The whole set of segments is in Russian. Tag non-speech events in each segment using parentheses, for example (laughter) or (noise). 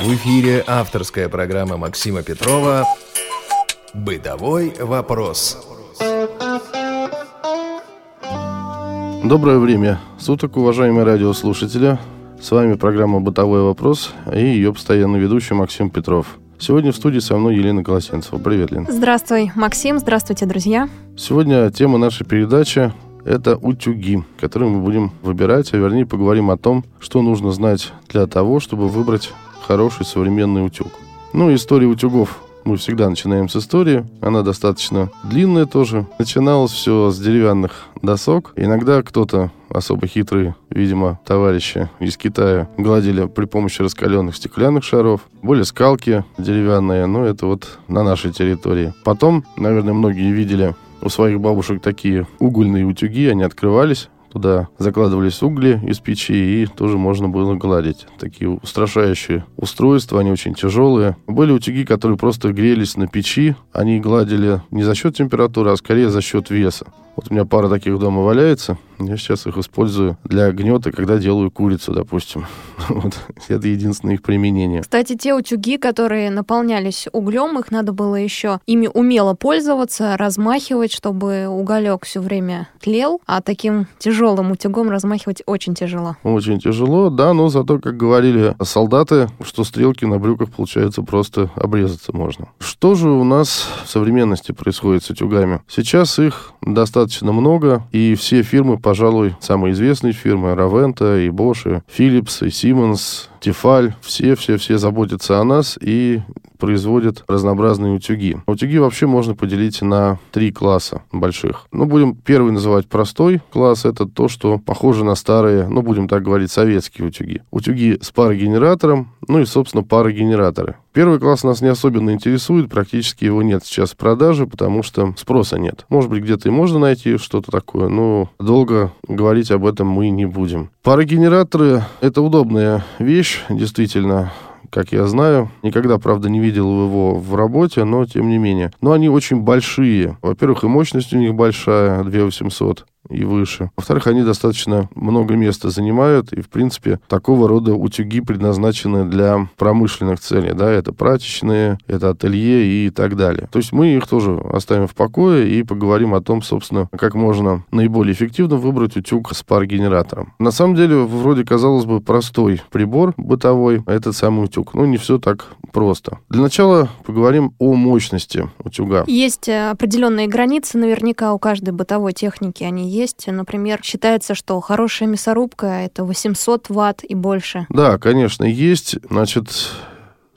В эфире авторская программа Максима Петрова «Бытовой вопрос». Доброе время суток, уважаемые радиослушатели. С вами программа «Бытовой вопрос» и ее постоянный ведущий Максим Петров. Сегодня в студии со мной Елена Колосенцева. Привет, Лен. Здравствуй, Максим. Здравствуйте, друзья. Сегодня тема нашей передачи – это утюги, которые мы будем выбирать, а вернее поговорим о том, что нужно знать для того, чтобы выбрать хороший современный утюг. Ну, история утюгов мы всегда начинаем с истории. Она достаточно длинная тоже. Начиналось все с деревянных досок. Иногда кто-то особо хитрые, видимо, товарищи из Китая гладили при помощи раскаленных стеклянных шаров. Были скалки деревянные, но это вот на нашей территории. Потом, наверное, многие видели у своих бабушек такие угольные утюги, они открывались, Туда закладывались угли из печи, и тоже можно было гладить. Такие устрашающие устройства, они очень тяжелые. Были утюги, которые просто грелись на печи. Они гладили не за счет температуры, а скорее за счет веса. Вот у меня пара таких дома валяется. Я сейчас их использую для гнета, когда делаю курицу, допустим. (laughs) вот. Это единственное их применение. Кстати, те утюги, которые наполнялись углем, их надо было еще ими умело пользоваться, размахивать, чтобы уголек все время тлел, а таким тяжелым утюгом размахивать очень тяжело. Очень тяжело, да, но зато, как говорили солдаты, что стрелки на брюках, получается, просто обрезаться можно. Что же у нас в современности происходит с утюгами? Сейчас их достаточно достаточно много, и все фирмы, пожалуй, самые известные фирмы, Равента и Bosch, и Philips, и Siemens, Тефаль, все-все-все заботятся о нас и производят разнообразные утюги. Утюги вообще можно поделить на три класса больших. Ну, будем первый называть простой класс. Это то, что похоже на старые, ну, будем так говорить, советские утюги. Утюги с парогенератором, ну и, собственно, парогенераторы. Первый класс нас не особенно интересует, практически его нет сейчас в продаже, потому что спроса нет. Может быть, где-то и можно найти что-то такое, но долго говорить об этом мы не будем. Парогенераторы — это удобная вещь, действительно как я знаю. Никогда, правда, не видел его в работе, но тем не менее. Но они очень большие. Во-первых, и мощность у них большая, 2800 и выше. Во-вторых, они достаточно много места занимают, и, в принципе, такого рода утюги предназначены для промышленных целей, да, это прачечные, это ателье и так далее. То есть мы их тоже оставим в покое и поговорим о том, собственно, как можно наиболее эффективно выбрать утюг с парогенератором. На самом деле, вроде, казалось бы, простой прибор бытовой, этот самый утюг. Ну, не все так просто. Для начала поговорим о мощности утюга. Есть э, определенные границы, наверняка у каждой бытовой техники они есть. Например, считается, что хорошая мясорубка — это 800 ватт и больше. Да, конечно, есть. Значит,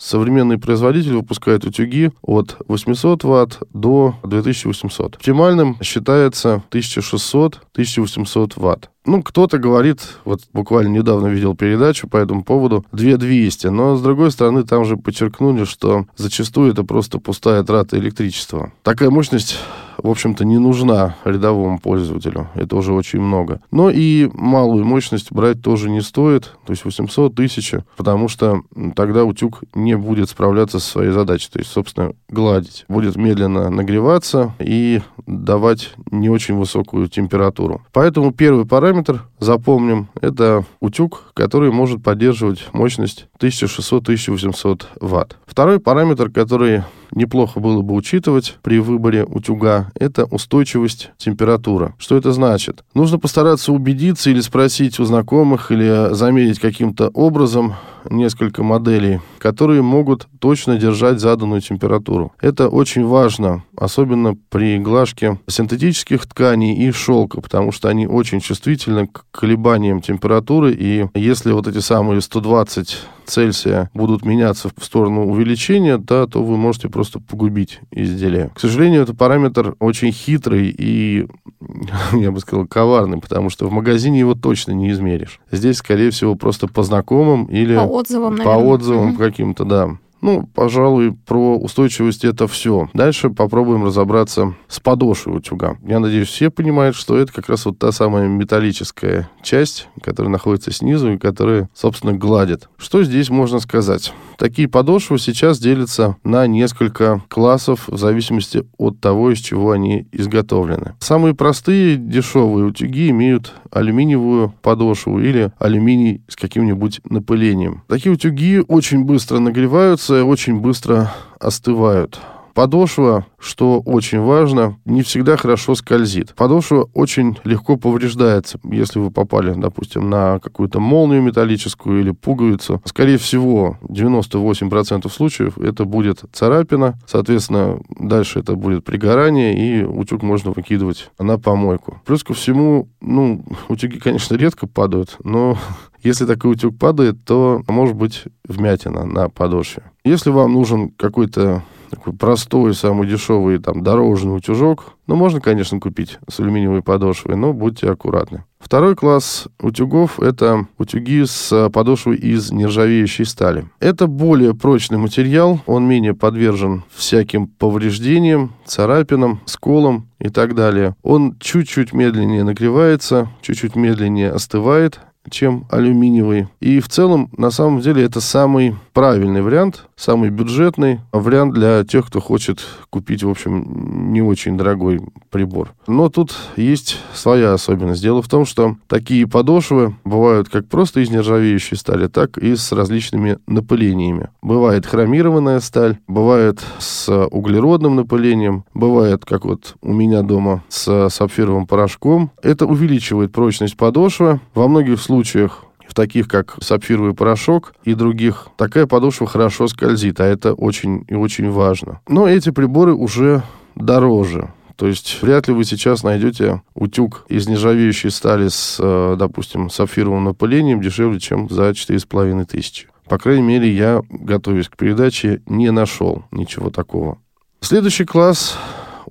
Современный производитель выпускает утюги от 800 ватт до 2800. Оптимальным считается 1600-1800 ватт. Ну, кто-то говорит, вот буквально недавно видел передачу по этому поводу, 2200, но, с другой стороны, там же подчеркнули, что зачастую это просто пустая трата электричества. Такая мощность в общем-то, не нужна рядовому пользователю. Это уже очень много. Но и малую мощность брать тоже не стоит, то есть 800 тысяч, потому что тогда утюг не будет справляться со своей задачей, то есть, собственно, гладить. Будет медленно нагреваться и давать не очень высокую температуру. Поэтому первый параметр, запомним, это утюг, который может поддерживать мощность 1600-1800 ватт. Второй параметр, который неплохо было бы учитывать при выборе утюга, это устойчивость температура. Что это значит? Нужно постараться убедиться или спросить у знакомых, или замерить каким-то образом несколько моделей, которые могут точно держать заданную температуру. Это очень важно, особенно при глажке синтетических тканей и шелка, потому что они очень чувствительны к колебаниям температуры, и если вот эти самые 120 Цельсия будут меняться в сторону увеличения, да, то вы можете просто погубить изделие. К сожалению, это параметр очень хитрый и, (laughs) я бы сказал, коварный, потому что в магазине его точно не измеришь. Здесь, скорее всего, просто по знакомым или по отзывам, по отзывам mm-hmm. каким-то, да. Ну, пожалуй, про устойчивость это все. Дальше попробуем разобраться с подошвой утюга. Я надеюсь, все понимают, что это как раз вот та самая металлическая часть, которая находится снизу и которая, собственно, гладит. Что здесь можно сказать? Такие подошвы сейчас делятся на несколько классов в зависимости от того, из чего они изготовлены. Самые простые дешевые утюги имеют алюминиевую подошву или алюминий с каким-нибудь напылением. Такие утюги очень быстро нагреваются, очень быстро остывают. Подошва, что очень важно, не всегда хорошо скользит. Подошва очень легко повреждается, если вы попали, допустим, на какую-то молнию металлическую или пуговицу. Скорее всего, 98% случаев это будет царапина, соответственно, дальше это будет пригорание, и утюг можно выкидывать на помойку. Плюс ко всему, ну, утюги, конечно, редко падают, но (laughs) если такой утюг падает, то может быть вмятина на подошве. Если вам нужен какой-то такой простой, самый дешевый, там, дорожный утюжок. Ну, можно, конечно, купить с алюминиевой подошвой, но будьте аккуратны. Второй класс утюгов – это утюги с подошвой из нержавеющей стали. Это более прочный материал, он менее подвержен всяким повреждениям, царапинам, сколам и так далее. Он чуть-чуть медленнее нагревается, чуть-чуть медленнее остывает, чем алюминиевый. И в целом, на самом деле, это самый правильный вариант, самый бюджетный вариант для тех, кто хочет купить, в общем, не очень дорогой прибор. Но тут есть своя особенность. Дело в том, что такие подошвы бывают как просто из нержавеющей стали, так и с различными напылениями. Бывает хромированная сталь, бывает с углеродным напылением, бывает, как вот у меня дома, с сапфировым порошком. Это увеличивает прочность подошвы. Во многих случаях в таких, как сапфировый порошок и других, такая подошва хорошо скользит, а это очень и очень важно. Но эти приборы уже дороже. То есть вряд ли вы сейчас найдете утюг из нержавеющей стали с, э, допустим, сапфировым напылением дешевле, чем за 4,5 тысячи. По крайней мере, я, готовясь к передаче, не нашел ничего такого. Следующий класс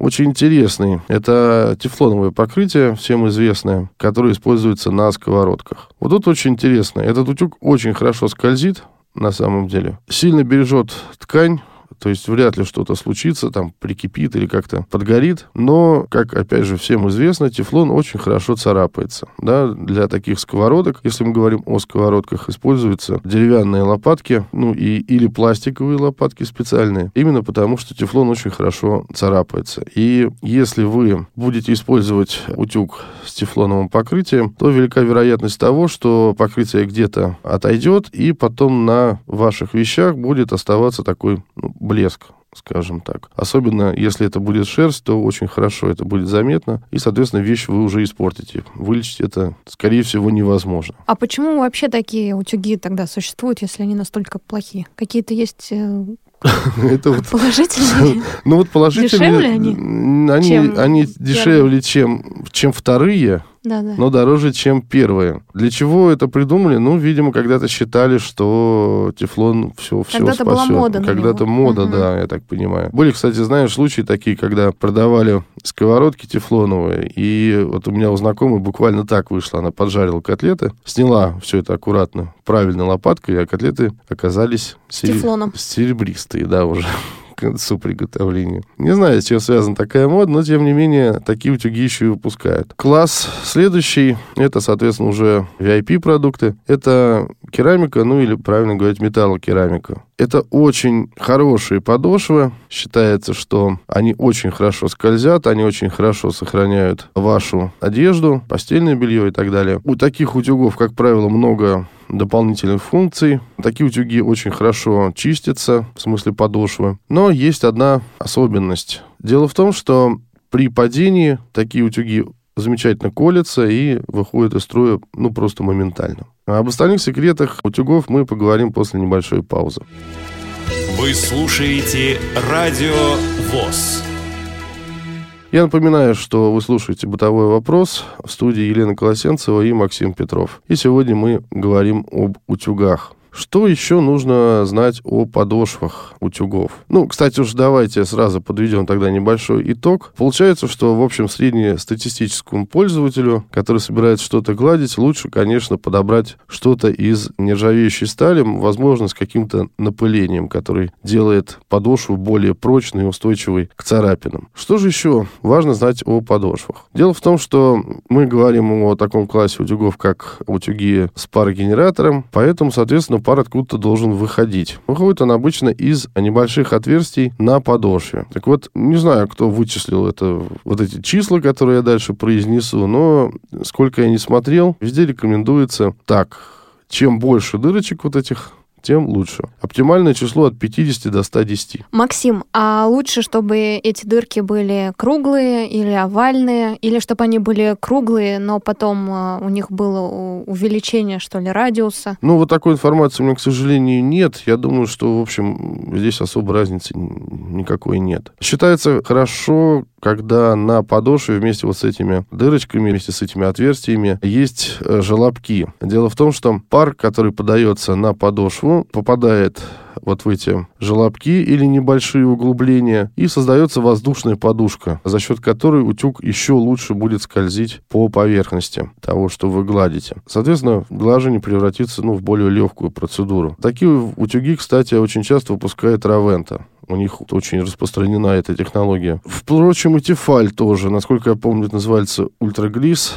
очень интересный. Это тефлоновое покрытие, всем известное, которое используется на сковородках. Вот тут очень интересно. Этот утюг очень хорошо скользит, на самом деле. Сильно бережет ткань, то есть вряд ли что-то случится, там прикипит или как-то подгорит. Но, как опять же всем известно, тефлон очень хорошо царапается. Да? Для таких сковородок, если мы говорим о сковородках, используются деревянные лопатки, ну и или пластиковые лопатки специальные, именно потому что тефлон очень хорошо царапается. И если вы будете использовать утюг с тефлоновым покрытием, то велика вероятность того, что покрытие где-то отойдет, и потом на ваших вещах будет оставаться такой ну, блеск скажем так. Особенно, если это будет шерсть, то очень хорошо это будет заметно, и, соответственно, вещь вы уже испортите. Вылечить это, скорее всего, невозможно. А почему вообще такие утюги тогда существуют, если они настолько плохие? Какие-то есть э, (laughs) это вот... Положительные? (laughs) Ну вот положительные... Дешевле они? Они, чем они дешевле, чем, чем вторые, да, да. но дороже, чем первые. Для чего это придумали? Ну, видимо, когда-то считали, что тефлон все, все когда-то спасет. Была мода когда-то мода, угу. да, я так понимаю. Были, кстати, знаешь, случаи такие, когда продавали сковородки тефлоновые, и вот у меня у знакомой буквально так вышло. Она поджарила котлеты, сняла все это аккуратно правильной лопаткой, а котлеты оказались сереб... серебристые, да, уже к соприготовлению. Не знаю, с чем связана такая мода, но, тем не менее, такие утюги еще и выпускают. Класс следующий, это, соответственно, уже VIP-продукты. Это керамика, ну или, правильно говорить, металлокерамика. Это очень хорошие подошвы. Считается, что они очень хорошо скользят, они очень хорошо сохраняют вашу одежду, постельное белье и так далее. У таких утюгов, как правило, много дополнительных функций. Такие утюги очень хорошо чистятся, в смысле подошвы. Но есть одна особенность. Дело в том, что при падении такие утюги замечательно колятся и выходят из строя ну просто моментально. А об остальных секретах утюгов мы поговорим после небольшой паузы. Вы слушаете Радио ВОЗ. Я напоминаю, что вы слушаете «Бытовой вопрос» в студии Елена Колосенцева и Максим Петров. И сегодня мы говорим об утюгах. Что еще нужно знать о подошвах утюгов? Ну, кстати уж давайте сразу подведем тогда небольшой итог. Получается, что, в общем, среднестатистическому пользователю, который собирается что-то гладить, лучше, конечно, подобрать что-то из нержавеющей стали, возможно, с каким-то напылением, который делает подошву более прочной и устойчивой к царапинам. Что же еще важно знать о подошвах? Дело в том, что мы говорим о таком классе утюгов, как утюги с парогенератором, поэтому, соответственно, пар откуда-то должен выходить. Выходит он обычно из небольших отверстий на подошве. Так вот, не знаю, кто вычислил это, вот эти числа, которые я дальше произнесу, но сколько я не смотрел, везде рекомендуется так. Чем больше дырочек вот этих тем лучше. Оптимальное число от 50 до 110. Максим, а лучше, чтобы эти дырки были круглые или овальные, или чтобы они были круглые, но потом э, у них было увеличение, что ли, радиуса? Ну, вот такой информации у меня, к сожалению, нет. Я думаю, что, в общем, здесь особой разницы никакой нет. Считается хорошо, когда на подошве вместе вот с этими дырочками, вместе с этими отверстиями есть э, желобки. Дело в том, что пар, который подается на подошву, попадает вот в эти желобки или небольшие углубления, и создается воздушная подушка, за счет которой утюг еще лучше будет скользить по поверхности того, что вы гладите. Соответственно, глажение превратится ну, в более легкую процедуру. Такие утюги, кстати, очень часто выпускает Равента. У них очень распространена эта технология. Впрочем, и Тефаль тоже. Насколько я помню, называется ультраглис.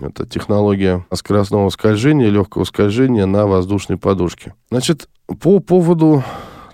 Это технология скоростного скольжения, легкого скольжения на воздушной подушке. Значит, по поводу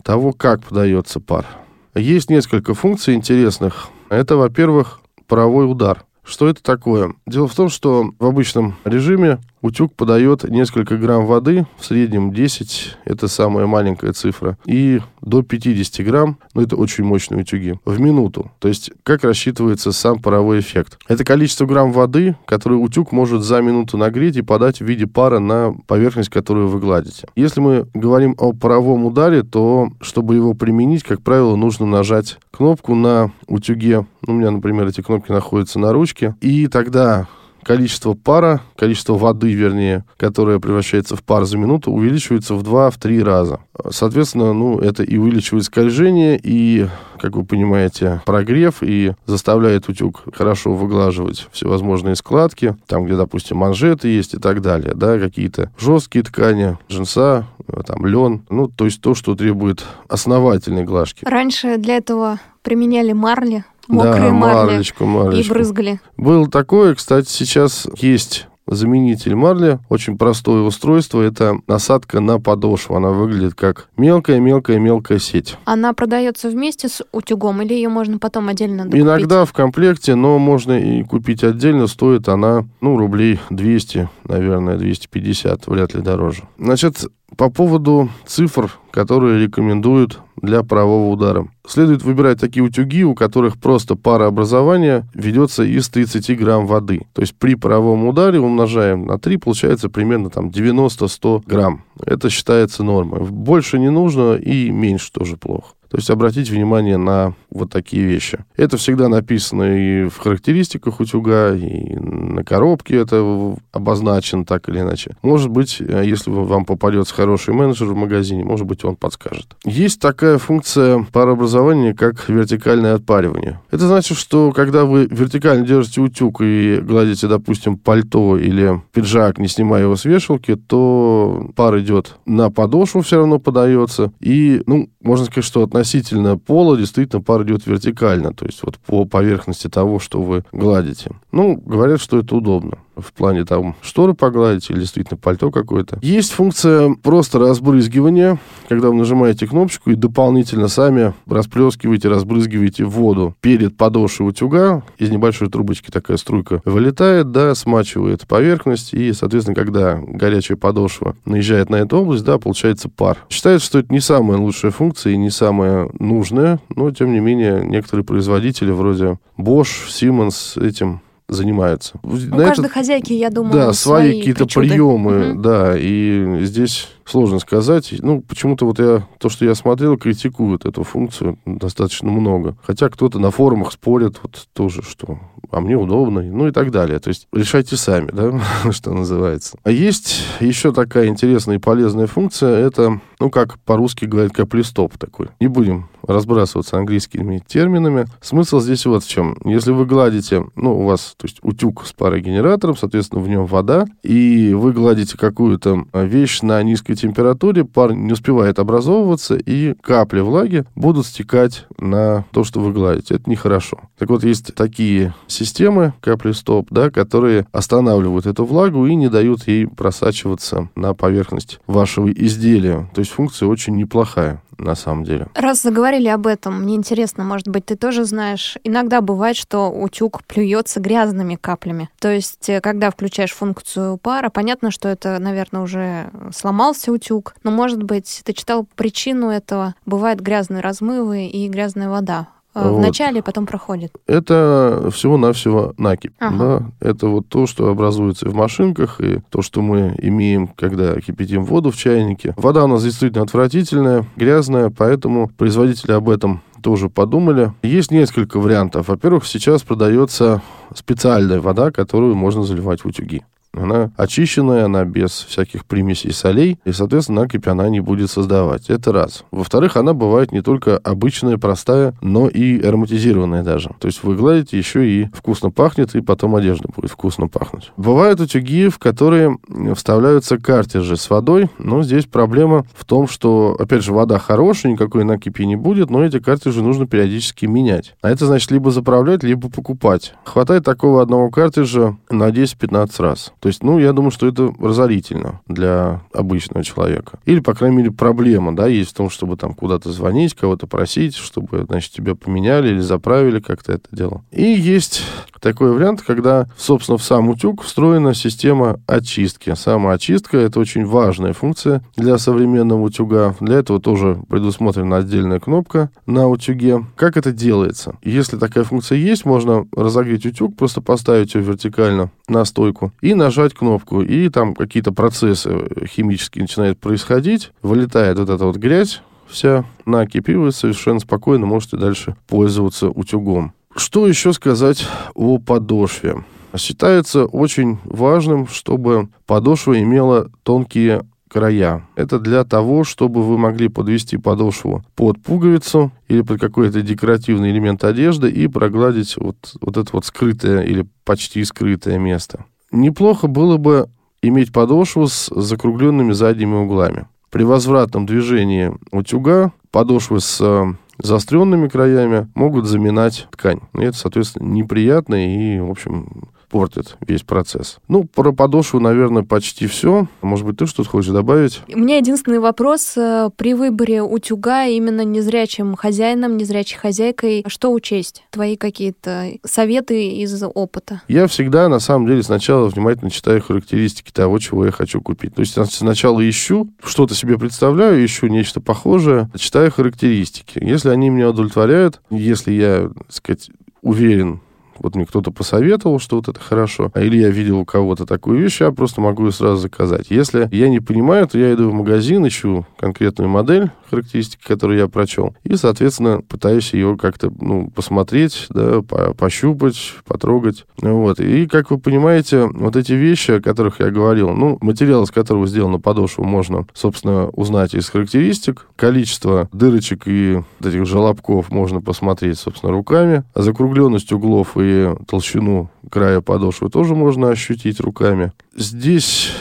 того, как подается пар. Есть несколько функций интересных. Это, во-первых, паровой удар. Что это такое? Дело в том, что в обычном режиме Утюг подает несколько грамм воды, в среднем 10, это самая маленькая цифра, и до 50 грамм, ну это очень мощные утюги, в минуту. То есть как рассчитывается сам паровой эффект? Это количество грамм воды, которое утюг может за минуту нагреть и подать в виде пара на поверхность, которую вы гладите. Если мы говорим о паровом ударе, то чтобы его применить, как правило, нужно нажать кнопку на утюге. У меня, например, эти кнопки находятся на ручке. И тогда количество пара, количество воды, вернее, которое превращается в пар за минуту, увеличивается в 2-3 раза. Соответственно, ну, это и увеличивает скольжение, и, как вы понимаете, прогрев, и заставляет утюг хорошо выглаживать всевозможные складки, там, где, допустим, манжеты есть и так далее, да, какие-то жесткие ткани, джинса, там, лен, ну, то есть то, что требует основательной глажки. Раньше для этого применяли марли, мокрые да, марли марлечку, марлечку. и брызгали. Было такое, кстати, сейчас есть заменитель марли. Очень простое устройство. Это насадка на подошву. Она выглядит как мелкая-мелкая-мелкая сеть. Она продается вместе с утюгом или ее можно потом отдельно докупить? Иногда в комплекте, но можно и купить отдельно. Стоит она, ну, рублей 200, наверное, 250, вряд ли дороже. Значит, по поводу цифр, которые рекомендуют для правого удара. Следует выбирать такие утюги, у которых просто парообразование ведется из 30 грамм воды. То есть при паровом ударе умножаем на 3, получается примерно там 90-100 грамм. Это считается нормой. Больше не нужно и меньше тоже плохо. То есть обратите внимание на вот такие вещи. Это всегда написано и в характеристиках утюга, и на коробке это обозначено так или иначе. Может быть, э, если вам попадется хороший менеджер в магазине, может быть, он подскажет. Есть такая функция парообразования, как вертикальное отпаривание. Это значит, что когда вы вертикально держите утюг и гладите, допустим, пальто или пиджак, не снимая его с вешалки, то пар идет на подошву, все равно подается. И, ну, можно сказать, что относительно пола действительно пар идет вертикально, то есть вот по поверхности того, что вы гладите. Ну, говорят, что это удобно в плане там шторы погладить или действительно пальто какое-то. Есть функция просто разбрызгивания, когда вы нажимаете кнопочку и дополнительно сами расплескиваете, разбрызгиваете воду перед подошвой утюга. Из небольшой трубочки такая струйка вылетает, да, смачивает поверхность, и, соответственно, когда горячая подошва наезжает на эту область, да, получается пар. Считается, что это не самая лучшая функция и не самая нужная, но, тем не менее, некоторые производители вроде Bosch, Siemens этим занимаются. У на каждой это, хозяйки, я думаю, да, свои, свои какие-то приемы, угу. да, и здесь сложно сказать. Ну, почему-то вот я, то, что я смотрел, критикуют эту функцию достаточно много. Хотя кто-то на форумах спорит вот тоже, что а мне удобно, ну и так далее. То есть решайте сами, да, (laughs) что называется. А есть еще такая интересная и полезная функция, это, ну, как по-русски говорят, каплистоп такой. Не будем разбрасываться английскими терминами. Смысл здесь вот в чем. Если вы гладите, ну, у вас, то есть утюг с парогенератором, соответственно, в нем вода, и вы гладите какую-то вещь на низкой температуре, пар не успевает образовываться, и капли влаги будут стекать на то, что вы гладите. Это нехорошо. Так вот, есть такие системы, капли стоп, да, которые останавливают эту влагу и не дают ей просачиваться на поверхность вашего изделия. То есть функция очень неплохая на самом деле. Раз заговорили об этом, мне интересно, может быть, ты тоже знаешь, иногда бывает, что утюг плюется грязными каплями. То есть, э, когда включаешь функцию пара, понятно, что это, наверное, уже сломался утюг, но, может быть, ты читал причину этого. Бывают грязные размывы и грязная вода. В вот. начале, потом проходит. Это всего-навсего накипь. Ага. Да? Это вот то, что образуется в машинках, и то, что мы имеем, когда кипятим воду в чайнике. Вода у нас действительно отвратительная, грязная, поэтому производители об этом тоже подумали. Есть несколько вариантов. Во-первых, сейчас продается специальная вода, которую можно заливать в утюги. Она очищенная, она без всяких примесей солей, и, соответственно, она не будет создавать. Это раз. Во-вторых, она бывает не только обычная, простая, но и ароматизированная даже. То есть вы гладите, еще и вкусно пахнет, и потом одежда будет вкусно пахнуть. Бывают утюги, в которые вставляются картриджи с водой, но здесь проблема в том, что, опять же, вода хорошая, никакой накипи не будет, но эти картриджи нужно периодически менять. А это значит либо заправлять, либо покупать. Хватает такого одного картриджа на 10-15 раз. То есть, ну, я думаю, что это разорительно для обычного человека. Или, по крайней мере, проблема, да, есть в том, чтобы там куда-то звонить, кого-то просить, чтобы, значит, тебя поменяли или заправили как-то это дело. И есть такой вариант, когда, собственно, в сам утюг встроена система очистки. Самоочистка — это очень важная функция для современного утюга. Для этого тоже предусмотрена отдельная кнопка на утюге. Как это делается? Если такая функция есть, можно разогреть утюг, просто поставить его вертикально на стойку и на нажать кнопку, и там какие-то процессы химические начинают происходить, вылетает вот эта вот грязь вся, накипь, и вы совершенно спокойно можете дальше пользоваться утюгом. Что еще сказать о подошве? Считается очень важным, чтобы подошва имела тонкие края. Это для того, чтобы вы могли подвести подошву под пуговицу или под какой-то декоративный элемент одежды и прогладить вот, вот это вот скрытое или почти скрытое место. Неплохо было бы иметь подошву с закругленными задними углами. При возвратном движении утюга подошвы с э, заостренными краями могут заминать ткань. И это, соответственно, неприятно и, в общем, портит весь процесс. Ну, про подошву, наверное, почти все. Может быть, ты что-то хочешь добавить? У меня единственный вопрос. Э, при выборе утюга именно незрячим хозяином, незрячей хозяйкой, что учесть? Твои какие-то советы из опыта? Я всегда, на самом деле, сначала внимательно читаю характеристики того, чего я хочу купить. То есть сначала ищу, что-то себе представляю, ищу нечто похожее, читаю характеристики. Если они меня удовлетворяют, если я, так сказать, уверен вот мне кто-то посоветовал, что вот это хорошо, а или я видел у кого-то такую вещь, я просто могу ее сразу заказать. Если я не понимаю, то я иду в магазин, ищу конкретную модель, характеристики, которые я прочел, и, соответственно, пытаюсь ее как-то, ну, посмотреть, да, по пощупать, потрогать. Вот. И, как вы понимаете, вот эти вещи, о которых я говорил, ну, материал, из которого сделана подошва, можно, собственно, узнать из характеристик. Количество дырочек и вот этих желобков можно посмотреть, собственно, руками. А закругленность углов и толщину края подошвы тоже можно ощутить руками. Здесь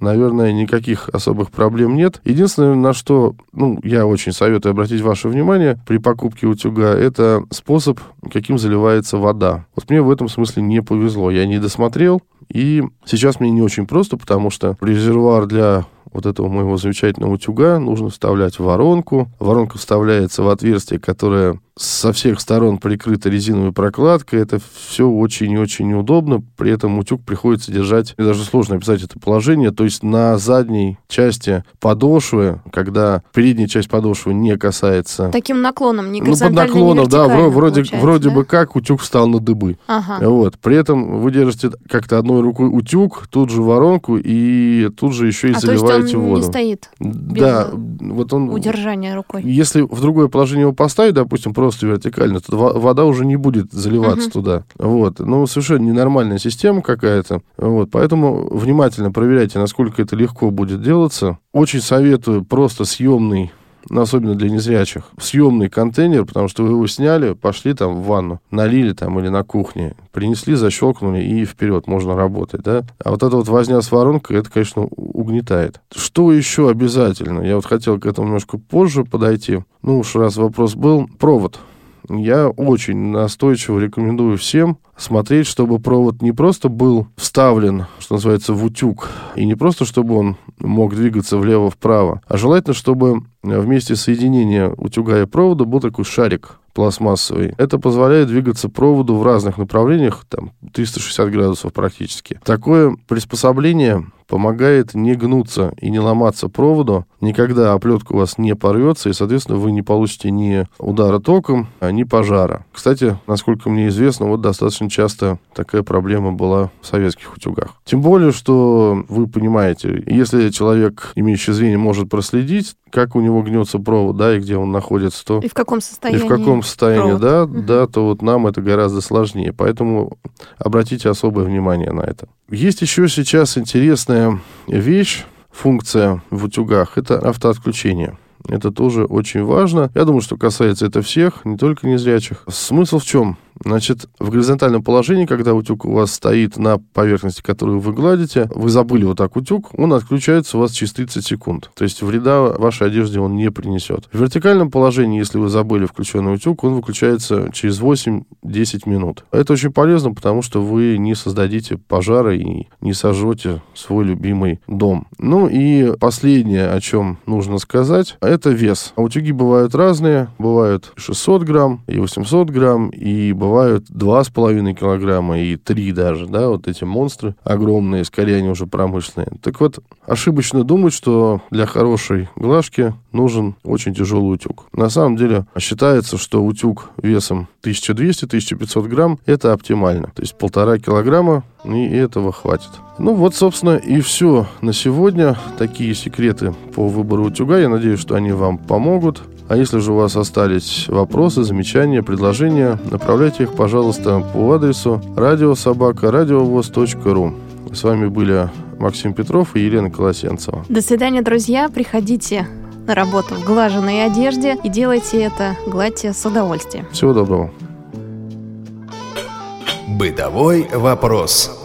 наверное, никаких особых проблем нет. Единственное, на что ну, я очень советую обратить ваше внимание при покупке утюга, это способ, каким заливается вода. Вот мне в этом смысле не повезло. Я не досмотрел, и сейчас мне не очень просто, потому что резервуар для вот этого моего замечательного утюга нужно вставлять в воронку. Воронка вставляется в отверстие, которое со всех сторон прикрыта резиновой прокладкой. Это все очень и очень неудобно. При этом утюг приходится держать, мне даже сложно описать это положение, то есть на задней части подошвы, когда передняя часть подошвы не касается... Таким наклоном, не Ну, под наклоном, да, вроде, вроде да? бы как утюг встал на дыбы. Ага. Вот. При этом вы держите как-то одной рукой утюг, тут же воронку, и тут же еще и а заливаете он воду. не стоит да, вот он... удержания рукой. Если в другое положение его поставить, допустим, просто вертикально, то вода уже не будет заливаться угу. туда. Вот. Ну, совершенно ненормальная система какая-то. Вот. Поэтому внимательно проверяйте, насколько это легко будет делаться. Очень советую просто съемный особенно для незрячих, съемный контейнер, потому что вы его сняли, пошли там в ванну, налили там или на кухне, принесли, защелкнули и вперед, можно работать, да. А вот эта вот возня с воронкой, это, конечно, угнетает. Что еще обязательно? Я вот хотел к этому немножко позже подойти. Ну уж раз вопрос был, провод я очень настойчиво рекомендую всем смотреть, чтобы провод не просто был вставлен, что называется, в утюг, и не просто, чтобы он мог двигаться влево-вправо, а желательно, чтобы вместе соединения утюга и провода был такой шарик пластмассовый. Это позволяет двигаться проводу в разных направлениях, там 360 градусов практически. Такое приспособление помогает не гнуться и не ломаться проводу. Никогда оплетка у вас не порвется, и, соответственно, вы не получите ни удара током, а ни пожара. Кстати, насколько мне известно, вот достаточно часто такая проблема была в советских утюгах. Тем более, что вы понимаете, если человек, имеющий зрение, может проследить, как у него гнется провод, да, и где он находится, то... И в каком состоянии? И в каком состоянии, провод. да, Мгм. да, то вот нам это гораздо сложнее. Поэтому обратите особое внимание на это. Есть еще сейчас интересная вещь, функция в утюгах, это автоотключение. Это тоже очень важно. Я думаю, что касается это всех, не только незрячих. Смысл в чем? Значит, в горизонтальном положении, когда утюг у вас стоит на поверхности, которую вы гладите, вы забыли вот так утюг, он отключается у вас через 30 секунд. То есть вреда вашей одежде он не принесет. В вертикальном положении, если вы забыли включенный утюг, он выключается через 8-10 минут. Это очень полезно, потому что вы не создадите пожара и не сожжете свой любимый дом. Ну и последнее, о чем нужно сказать, это вес. Утюги бывают разные. Бывают 600 грамм и 800 грамм, и бывают 2,5 килограмма и 3 даже, да, вот эти монстры огромные, скорее они уже промышленные. Так вот, ошибочно думать, что для хорошей глажки нужен очень тяжелый утюг. На самом деле считается, что утюг весом 1200-1500 грамм это оптимально. То есть полтора килограмма и этого хватит. Ну вот, собственно, и все на сегодня. Такие секреты по выбору утюга. Я надеюсь, что они вам помогут. А если же у вас остались вопросы, замечания, предложения, направляйте их, пожалуйста, по адресу радиособака.радиовоз.ру. С вами были Максим Петров и Елена Колосенцева. До свидания, друзья. Приходите на работу в глаженной одежде и делайте это, гладьте с удовольствием. Всего доброго. Бытовой вопрос.